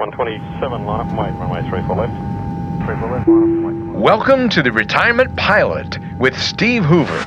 127, line up wait, runway 34 left. 34 left, line up. Welcome to the Retirement Pilot with Steve Hoover.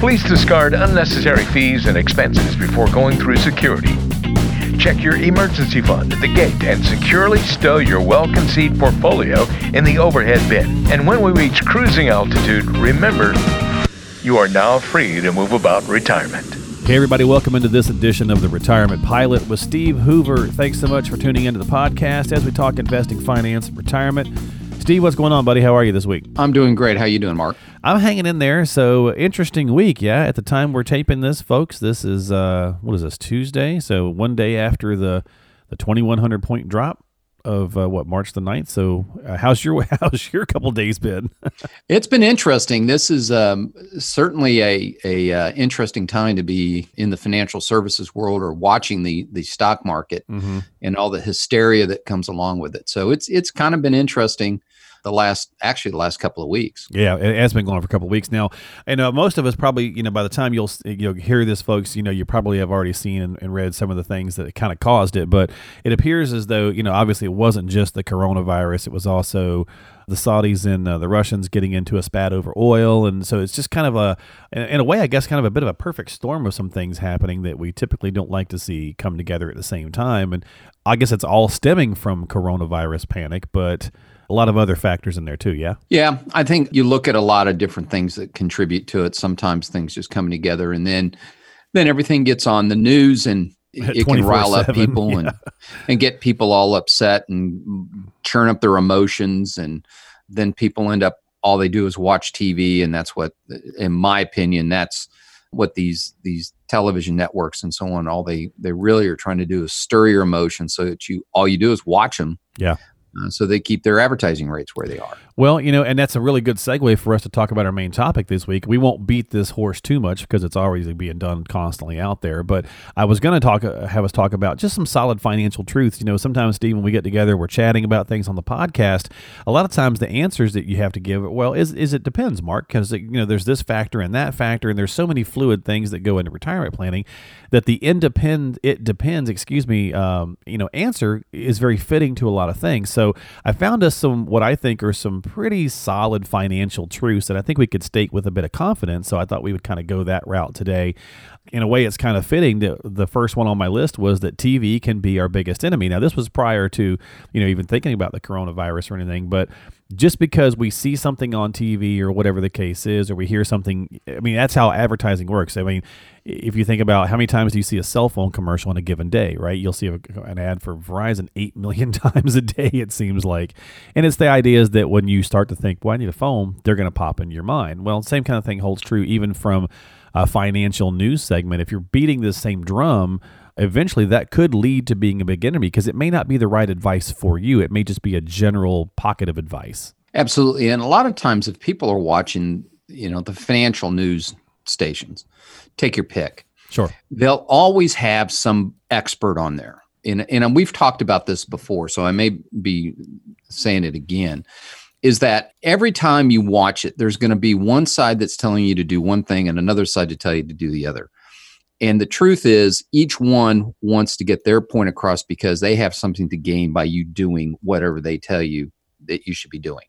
Please discard unnecessary fees and expenses before going through security. Check your emergency fund at the gate and securely stow your well conceived portfolio in the overhead bin. And when we reach cruising altitude, remember you are now free to move about retirement. Hey, everybody, welcome into this edition of the Retirement Pilot with Steve Hoover. Thanks so much for tuning into the podcast as we talk investing, finance, retirement. Steve, what's going on, buddy? How are you this week? I'm doing great. How you doing, Mark? I'm hanging in there. So interesting week, yeah. At the time we're taping this, folks, this is uh, what is this Tuesday? So one day after the the 2100 point drop of uh, what March the 9th. So uh, how's your how's your couple days been? it's been interesting. This is um, certainly a a uh, interesting time to be in the financial services world or watching the the stock market mm-hmm. and all the hysteria that comes along with it. So it's it's kind of been interesting the last actually the last couple of weeks. Yeah, it has been going on for a couple of weeks now, and uh, most of us probably you know by the time you'll you hear this, folks, you know you probably have already seen and, and read some of the things that kind of caused it. But it appears as though you know obviously it wasn't just the coronavirus; it was also the Saudis and uh, the Russians getting into a spat over oil, and so it's just kind of a, in a way, I guess, kind of a bit of a perfect storm of some things happening that we typically don't like to see come together at the same time. And I guess it's all stemming from coronavirus panic, but a lot of other factors in there too. Yeah. Yeah. I think you look at a lot of different things that contribute to it. Sometimes things just coming together and then, then everything gets on the news and it can rile up people yeah. and, and get people all upset and churn up their emotions. And then people end up, all they do is watch TV. And that's what, in my opinion, that's, what these these television networks and so on all they they really are trying to do is stir your emotions so that you all you do is watch them yeah uh, so they keep their advertising rates where they are. Well, you know, and that's a really good segue for us to talk about our main topic this week. We won't beat this horse too much because it's already being done constantly out there. But I was going to talk, uh, have us talk about just some solid financial truths. You know, sometimes Steve, when we get together, we're chatting about things on the podcast. A lot of times, the answers that you have to give, well, is is it depends, Mark, because you know there's this factor and that factor, and there's so many fluid things that go into retirement planning that the independent it depends, excuse me, um, you know, answer is very fitting to a lot of things. So I found us some what I think are some pretty solid financial truths that I think we could state with a bit of confidence. So I thought we would kind of go that route today. In a way, it's kind of fitting that the first one on my list was that TV can be our biggest enemy. Now, this was prior to, you know, even thinking about the coronavirus or anything, but just because we see something on TV or whatever the case is, or we hear something, I mean, that's how advertising works. I mean, if you think about how many times do you see a cell phone commercial in a given day, right? You'll see a, an ad for Verizon 8 million times a day, it seems like. And it's the idea is that when you start to think, well, I need a phone, they're going to pop into your mind. Well, same kind of thing holds true even from a financial news segment. If you're beating the same drum, eventually that could lead to being a beginner because it may not be the right advice for you. It may just be a general pocket of advice. Absolutely. And a lot of times, if people are watching, you know, the financial news stations, take your pick. Sure. They'll always have some expert on there. And, and we've talked about this before, so I may be saying it again. Is that every time you watch it, there's going to be one side that's telling you to do one thing and another side to tell you to do the other. And the truth is, each one wants to get their point across because they have something to gain by you doing whatever they tell you that you should be doing.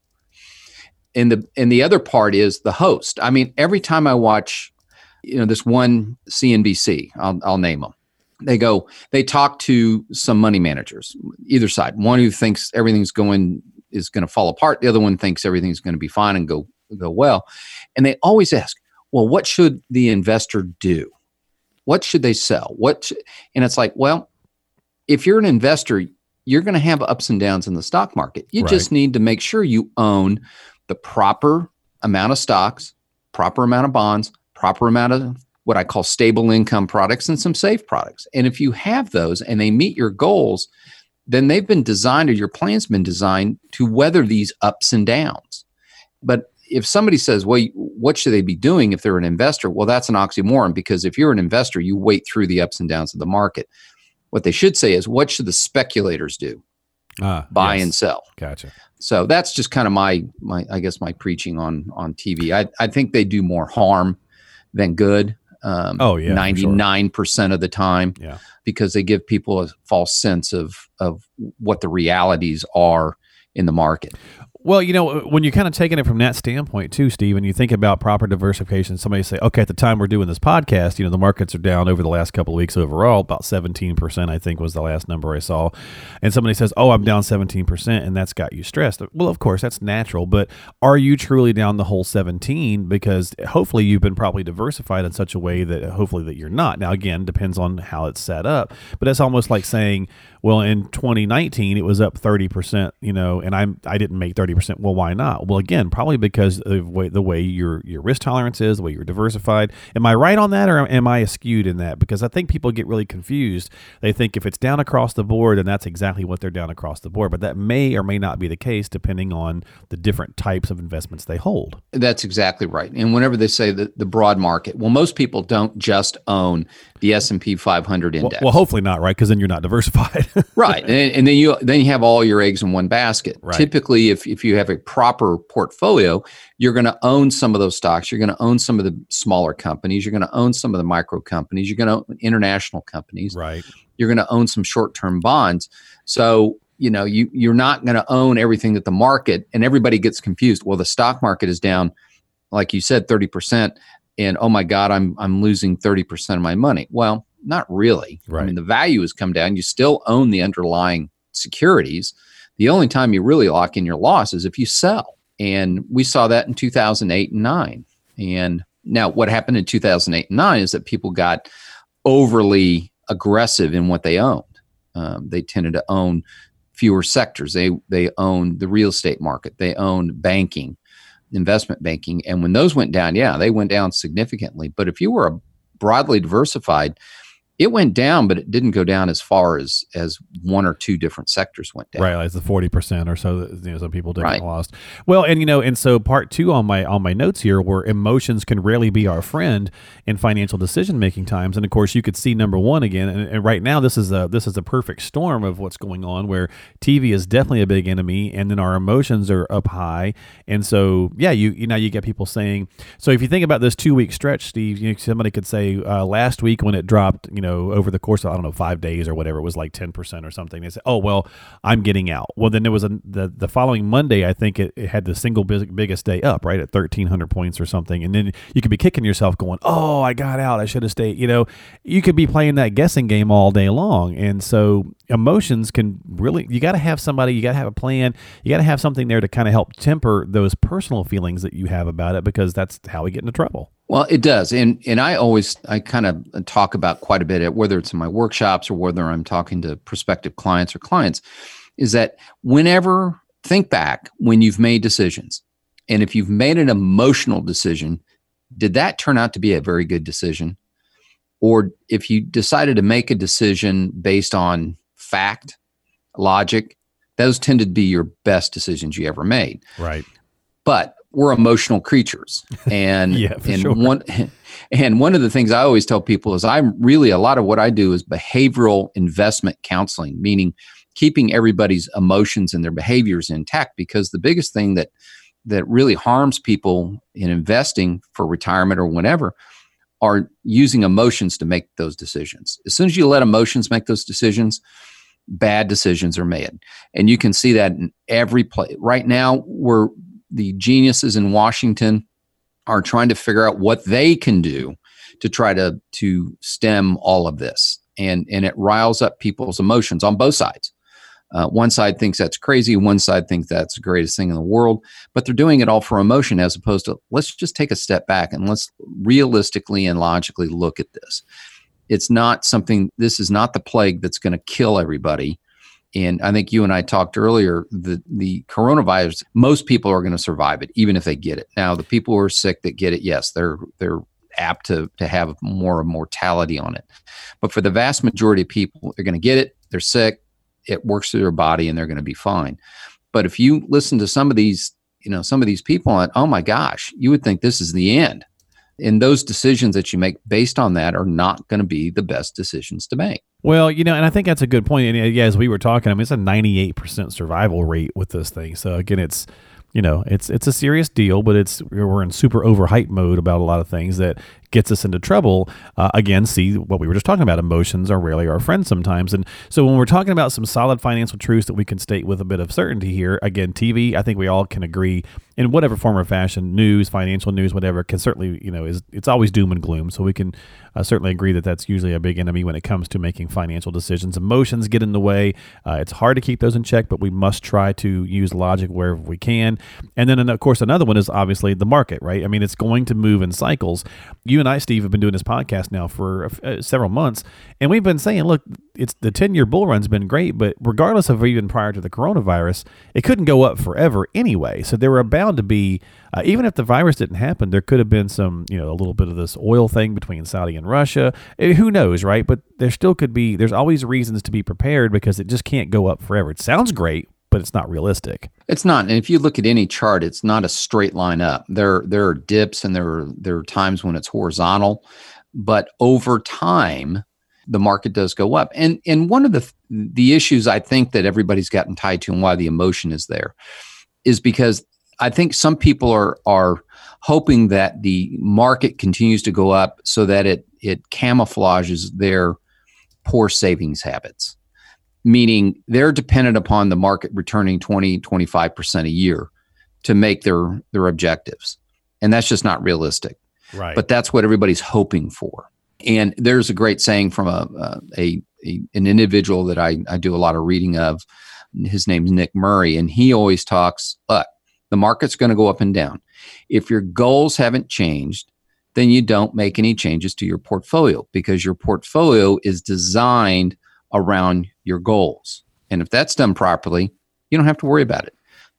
And the and the other part is the host. I mean, every time I watch, you know, this one CNBC, I'll, I'll name them. They go, they talk to some money managers, either side. One who thinks everything's going is going to fall apart. The other one thinks everything's going to be fine and go go well. And they always ask, well, what should the investor do? What should they sell? What and it's like, well, if you're an investor, you're going to have ups and downs in the stock market. You right. just need to make sure you own the proper amount of stocks, proper amount of bonds, proper amount of what I call stable income products and some safe products. And if you have those and they meet your goals, then they've been designed or your plan's been designed to weather these ups and downs. But if somebody says, well, what should they be doing if they're an investor? Well, that's an oxymoron because if you're an investor, you wait through the ups and downs of the market. What they should say is, what should the speculators do? Ah, Buy yes. and sell. Gotcha. So that's just kind of my my I guess my preaching on on TV. I I think they do more harm than good. Um, Oh, yeah, 99% of the time Yeah. because they give people a false sense of, of what the realities are in the market. Well, you know, when you're kind of taking it from that standpoint too, Steve, and you think about proper diversification, somebody say, okay, at the time we're doing this podcast, you know, the markets are down over the last couple of weeks overall, about 17%, I think was the last number I saw. And somebody says, oh, I'm down 17%, and that's got you stressed. Well, of course, that's natural, but are you truly down the whole 17? Because hopefully you've been properly diversified in such a way that uh, hopefully that you're not. Now, again, depends on how it's set up, but it's almost like saying, well, in 2019 it was up 30%, you know, and I'm I didn't make 30%. Well, why not? Well, again, probably because of way, the way your your risk tolerance is, the way you're diversified. Am I right on that or am I skewed in that? Because I think people get really confused. They think if it's down across the board, then that's exactly what they're down across the board, but that may or may not be the case depending on the different types of investments they hold. That's exactly right. And whenever they say the, the broad market, well, most people don't just own the S and P 500 Well, index. well, hopefully not, right? Because then you're not diversified. right and, and then you then you have all your eggs in one basket Right. typically if, if you have a proper portfolio you're going to own some of those stocks you're going to own some of the smaller companies you're going to own some of the micro companies you're going to own international companies right. you're going to own some short-term bonds so you know you you're not going to own everything that the market and everybody gets confused well the stock market is down like you said 30% and oh my god i'm i'm losing 30% of my money. Well not really. I mean the value has come down. You still own the underlying securities. The only time you really lock in your loss is if you sell. And we saw that in 2008 and 9 and now what happened in 2008 and 9 is that people got overly aggressive in what they owned. Um, they tended to own fewer sectors. They they owned the real estate market. They owned banking investment banking. And when those went down yeah they went down significantly. But if you were a broadly diversified it went down but it didn't go down as far as as one or two different sectors went down Right, like the forty percent or so that you know some people did Right. lost. Well, and you know, and so part two on my on my notes here were emotions can rarely be our friend in financial decision making times. And of course, you could see number one again. And, and right now, this is a this is a perfect storm of what's going on, where TV is definitely a big enemy, and then our emotions are up high. And so, yeah, you you know you get people saying. So if you think about this two week stretch, Steve, you know, somebody could say uh, last week when it dropped, you know, over the course of I don't know five days or whatever, it was like ten percent or something. They said, oh well, I'm getting out. Well, then there was a the, the following Monday. I think it, it had the single big, biggest day up, right at thirteen hundred points or something. And then you could be kicking yourself, going, "Oh, I got out. I should have stayed." You know, you could be playing that guessing game all day long. And so emotions can really. You got to have somebody. You got to have a plan. You got to have something there to kind of help temper those personal feelings that you have about it, because that's how we get into trouble. Well, it does, and and I always I kind of talk about quite a bit at whether it's in my workshops or whether I'm talking to prospective clients or clients, is that whenever think back when you've made decisions, and if you've made an emotional decision, did that turn out to be a very good decision, or if you decided to make a decision based on fact, logic, those tended to be your best decisions you ever made Right. but we're emotional creatures. And Yeah, and sure. one and one of the things i always tell people is i'm really a lot of what i do is behavioral investment counseling meaning keeping everybody's emotions and their behaviors intact because the biggest thing that that really harms people in investing for retirement or whenever are using emotions to make those decisions. As soon as you let emotions make those decisions bad decisions are made. And you can see that in every place right now we're the geniuses in Washington are trying to figure out what they can do to try to to stem all of this, and and it riles up people's emotions on both sides. Uh, one side thinks that's crazy, one side thinks that's the greatest thing in the world, but they're doing it all for emotion as opposed to let's just take a step back and let's realistically and logically look at this. It's not something. This is not the plague that's going to kill everybody. And I think you and I talked earlier. The the coronavirus, most people are going to survive it, even if they get it. Now, the people who are sick that get it, yes, they're they're apt to to have more mortality on it. But for the vast majority of people, they're going to get it. They're sick. It works through their body, and they're going to be fine. But if you listen to some of these, you know, some of these people, and oh my gosh, you would think this is the end. And those decisions that you make based on that are not going to be the best decisions to make. Well, you know, and I think that's a good point. And uh, yeah, as we were talking, I mean, it's a 98% survival rate with this thing. So again, it's, you know, it's it's a serious deal, but it's we're in super overhype mode about a lot of things that gets us into trouble. Uh, again, see what we were just talking about. Emotions are rarely our friends sometimes. And so when we're talking about some solid financial truths that we can state with a bit of certainty here, again, TV, I think we all can agree in whatever form or fashion, news, financial news, whatever, can certainly, you know, is it's always doom and gloom. So we can uh, certainly agree that that's usually a big enemy when it comes to making financial decisions. Emotions get in the way. Uh, it's hard to keep those in check, but we must try to use logic wherever we can. And then, of course, another one is obviously the market, right? I mean, it's going to move in cycles. You and I, Steve, have been doing this podcast now for uh, several months, and we've been saying, look, it's the 10 year bull run's been great, but regardless of even prior to the coronavirus, it couldn't go up forever anyway. So there were bound to be, uh, even if the virus didn't happen, there could have been some, you know, a little bit of this oil thing between Saudi and Russia. Eh, who knows, right? But there still could be, there's always reasons to be prepared because it just can't go up forever. It sounds great, but it's not realistic. It's not. And if you look at any chart, it's not a straight line up. There, there are dips and there are, there are times when it's horizontal, but over time, the market does go up. And and one of the the issues I think that everybody's gotten tied to and why the emotion is there is because I think some people are are hoping that the market continues to go up so that it it camouflages their poor savings habits. Meaning they're dependent upon the market returning 20, 25% a year to make their their objectives. And that's just not realistic. Right. But that's what everybody's hoping for. And there's a great saying from a, a, a an individual that I, I do a lot of reading of. His name's Nick Murray, and he always talks, look, the market's going to go up and down. If your goals haven't changed, then you don't make any changes to your portfolio because your portfolio is designed around your goals. And if that's done properly, you don't have to worry about it.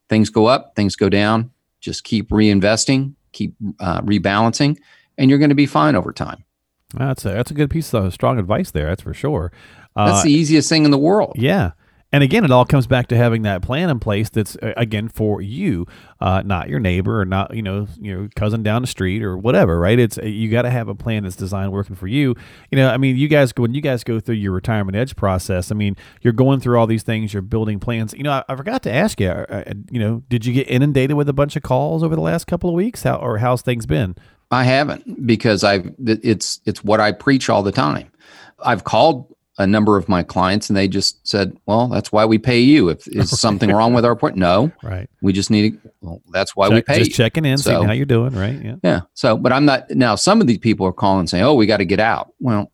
Things go up, things go down. Just keep reinvesting, keep uh, rebalancing, and you're going to be fine over time. That's a that's a good piece of strong advice there. That's for sure. Uh, that's the easiest thing in the world. Yeah. And again, it all comes back to having that plan in place. That's uh, again for you, uh, not your neighbor or not you know your cousin down the street or whatever. Right? It's uh, you got to have a plan that's designed working for you. You know, I mean, you guys when you guys go through your retirement edge process, I mean, you're going through all these things. You're building plans. You know, I, I forgot to ask you. Uh, you know, did you get inundated with a bunch of calls over the last couple of weeks? How or how's things been? I haven't because I've it's it's what I preach all the time. I've called a number of my clients and they just said, "Well, that's why we pay you. If is something wrong with our point? No, right. We just need. To well, that's why Check, we pay. Just you. checking in, so, seeing how you're doing, right? Yeah. Yeah. So, but I'm not now. Some of these people are calling saying, "Oh, we got to get out." Well,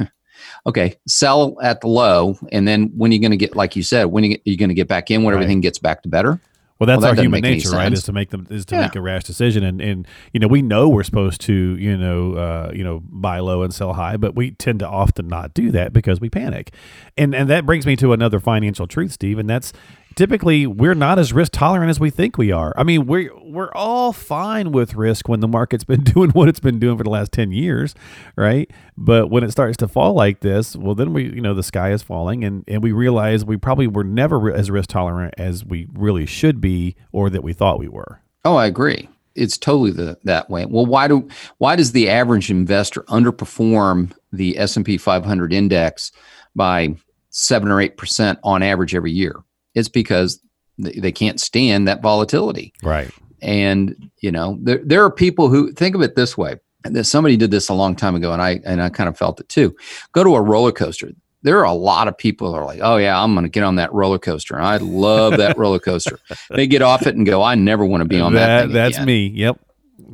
okay, sell at the low, and then when are you going to get, like you said, when are you going to get back in when right. everything gets back to better? Well, that's well, that our human nature, right? Is to make them is to yeah. make a rash decision, and and you know we know we're supposed to you know uh, you know buy low and sell high, but we tend to often not do that because we panic, and and that brings me to another financial truth, Steve, and that's typically we're not as risk tolerant as we think we are. I mean, we're we're all fine with risk when the market's been doing what it's been doing for the last 10 years, right? But when it starts to fall like this, well then we, you know, the sky is falling and and we realize we probably were never as risk tolerant as we really should be or that we thought we were. Oh, I agree. It's totally the, that way. Well, why do why does the average investor underperform the S&P 500 index by 7 or 8% on average every year? It's because they can't stand that volatility. Right. And you know, there there are people who think of it this way. And somebody did this a long time ago, and I and I kind of felt it too. Go to a roller coaster. There are a lot of people who are like, "Oh yeah, I'm going to get on that roller coaster. I love that roller coaster." They get off it and go, "I never want to be on that." that that's again. me. Yep.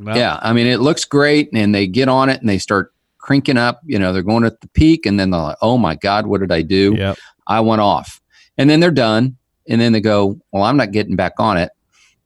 Yeah, I mean, it looks great, and they get on it and they start cranking up. You know, they're going at the peak, and then they're like, "Oh my God, what did I do? Yep. I went off." And then they're done, and then they go, "Well, I'm not getting back on it,"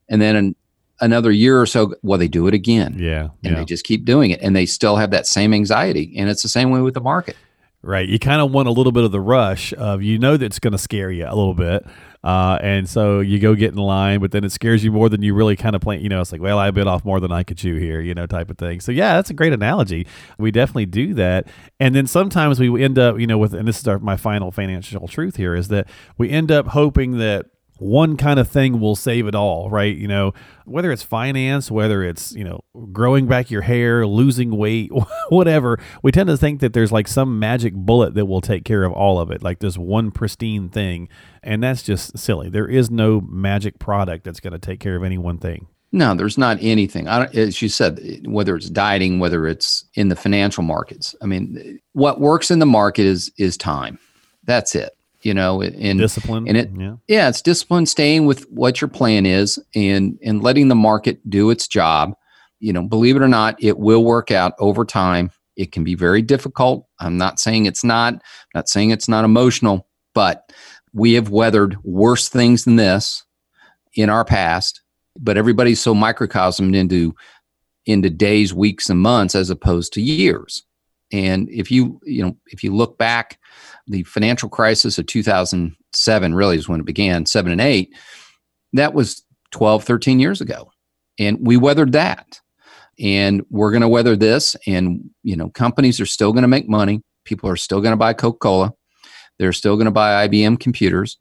and then an, another year or so, well, they do it again, yeah, and yeah. they just keep doing it, and they still have that same anxiety, and it's the same way with the market. Right. You kind of want a little bit of the rush of you know that's going to scare you a little bit. Uh, and so you go get in line, but then it scares you more than you really kind of plan. You know, it's like, well, I bit off more than I could chew here, you know, type of thing. So yeah, that's a great analogy. We definitely do that. And then sometimes we end up, you know, with, and this is our, my final financial truth here is that we end up hoping that one kind of thing will save it all, right? You know, whether it's finance, whether it's, you know, growing back your hair, losing weight, whatever, we tend to think that there's like some magic bullet that will take care of all of it, like this one pristine thing. And that's just silly. There is no magic product that's going to take care of any one thing. No, there's not anything. I don't, as you said, whether it's dieting, whether it's in the financial markets. I mean, what works in the market is is time. That's it. You know, and discipline. And it, yeah. yeah, it's discipline. Staying with what your plan is, and and letting the market do its job. You know, believe it or not, it will work out over time. It can be very difficult. I'm not saying it's not. I'm not saying it's not emotional, but we have weathered worse things than this in our past but everybody's so microcosmed into into days, weeks, and months as opposed to years. And if you you know if you look back, the financial crisis of 2007 really is when it began, seven and eight. That was 12, 13 years ago, and we weathered that. And we're going to weather this. And you know, companies are still going to make money. People are still going to buy Coca Cola. They're still going to buy IBM computers.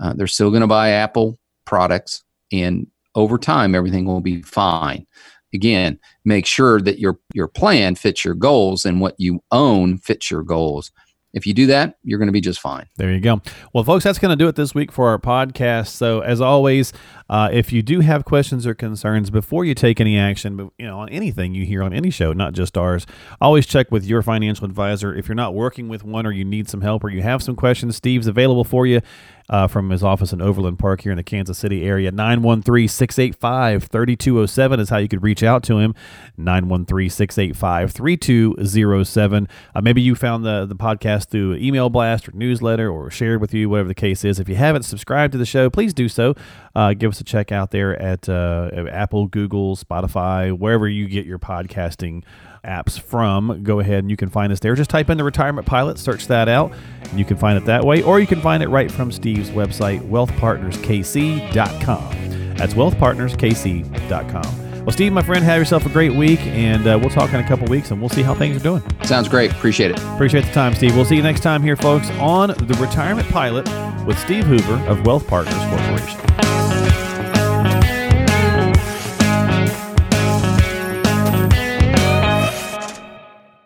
Uh, they're still going to buy Apple products. And over time everything will be fine again make sure that your your plan fits your goals and what you own fits your goals if you do that, you're going to be just fine. There you go. Well, folks, that's going to do it this week for our podcast. So, as always, uh, if you do have questions or concerns before you take any action, you know, on anything you hear on any show, not just ours, always check with your financial advisor. If you're not working with one, or you need some help, or you have some questions, Steve's available for you. Uh, from his office in Overland Park here in the Kansas City area. 913 685 3207 is how you could reach out to him. 913 685 3207. Uh, maybe you found the, the podcast through email blast or newsletter or shared with you, whatever the case is. If you haven't subscribed to the show, please do so. Uh, give us a check out there at uh, Apple, Google, Spotify, wherever you get your podcasting apps from. Go ahead and you can find us there. Just type in the retirement pilot, search that out, and you can find it that way, or you can find it right from Steve's website, wealthpartnerskc.com. That's wealthpartnerskc.com. Well, Steve, my friend, have yourself a great week, and uh, we'll talk in a couple weeks, and we'll see how things are doing. Sounds great. Appreciate it. Appreciate the time, Steve. We'll see you next time here, folks, on the Retirement Pilot with Steve Hoover of Wealth Partners Corporation.